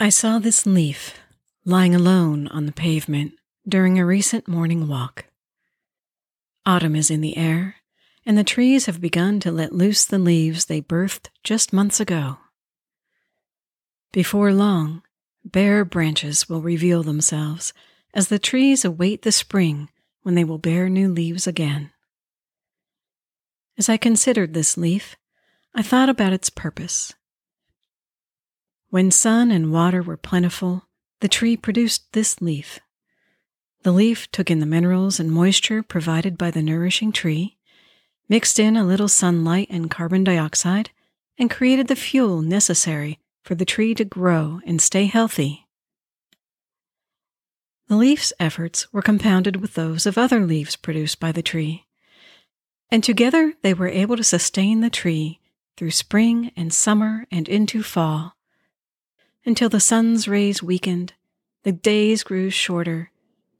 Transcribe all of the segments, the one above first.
I saw this leaf lying alone on the pavement during a recent morning walk. Autumn is in the air, and the trees have begun to let loose the leaves they birthed just months ago. Before long, bare branches will reveal themselves as the trees await the spring when they will bear new leaves again. As I considered this leaf, I thought about its purpose. When sun and water were plentiful, the tree produced this leaf. The leaf took in the minerals and moisture provided by the nourishing tree, mixed in a little sunlight and carbon dioxide, and created the fuel necessary for the tree to grow and stay healthy. The leaf's efforts were compounded with those of other leaves produced by the tree, and together they were able to sustain the tree through spring and summer and into fall until the sun's rays weakened, the days grew shorter,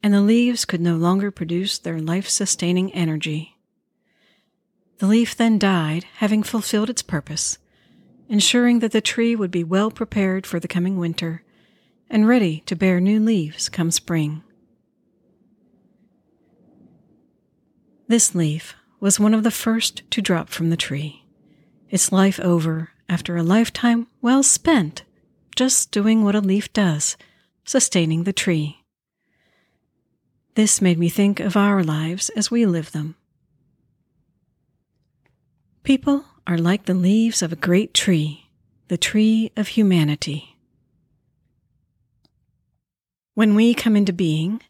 and the leaves could no longer produce their life sustaining energy. The leaf then died, having fulfilled its purpose, ensuring that the tree would be well prepared for the coming winter and ready to bear new leaves come spring. This leaf was one of the first to drop from the tree, its life over after a lifetime well spent just doing what a leaf does, sustaining the tree. This made me think of our lives as we live them. People are like the leaves of a great tree, the tree of humanity. When we come into being,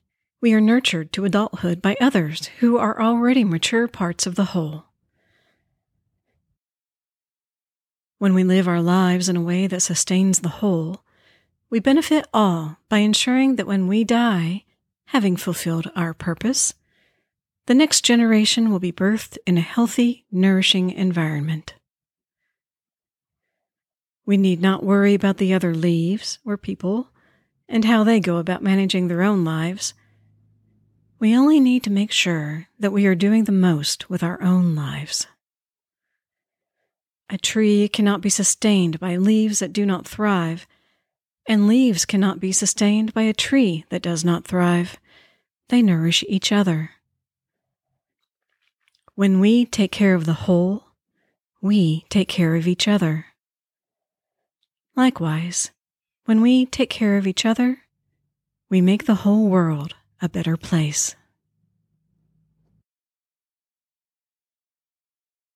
we are nurtured to adulthood by others who are already mature parts of the whole. When we live our lives in a way that sustains the whole, we benefit all by ensuring that when we die, having fulfilled our purpose, the next generation will be birthed in a healthy, nourishing environment. We need not worry about the other leaves or people and how they go about managing their own lives. We only need to make sure that we are doing the most with our own lives. A tree cannot be sustained by leaves that do not thrive, and leaves cannot be sustained by a tree that does not thrive. They nourish each other. When we take care of the whole, we take care of each other. Likewise, when we take care of each other, we make the whole world a better place.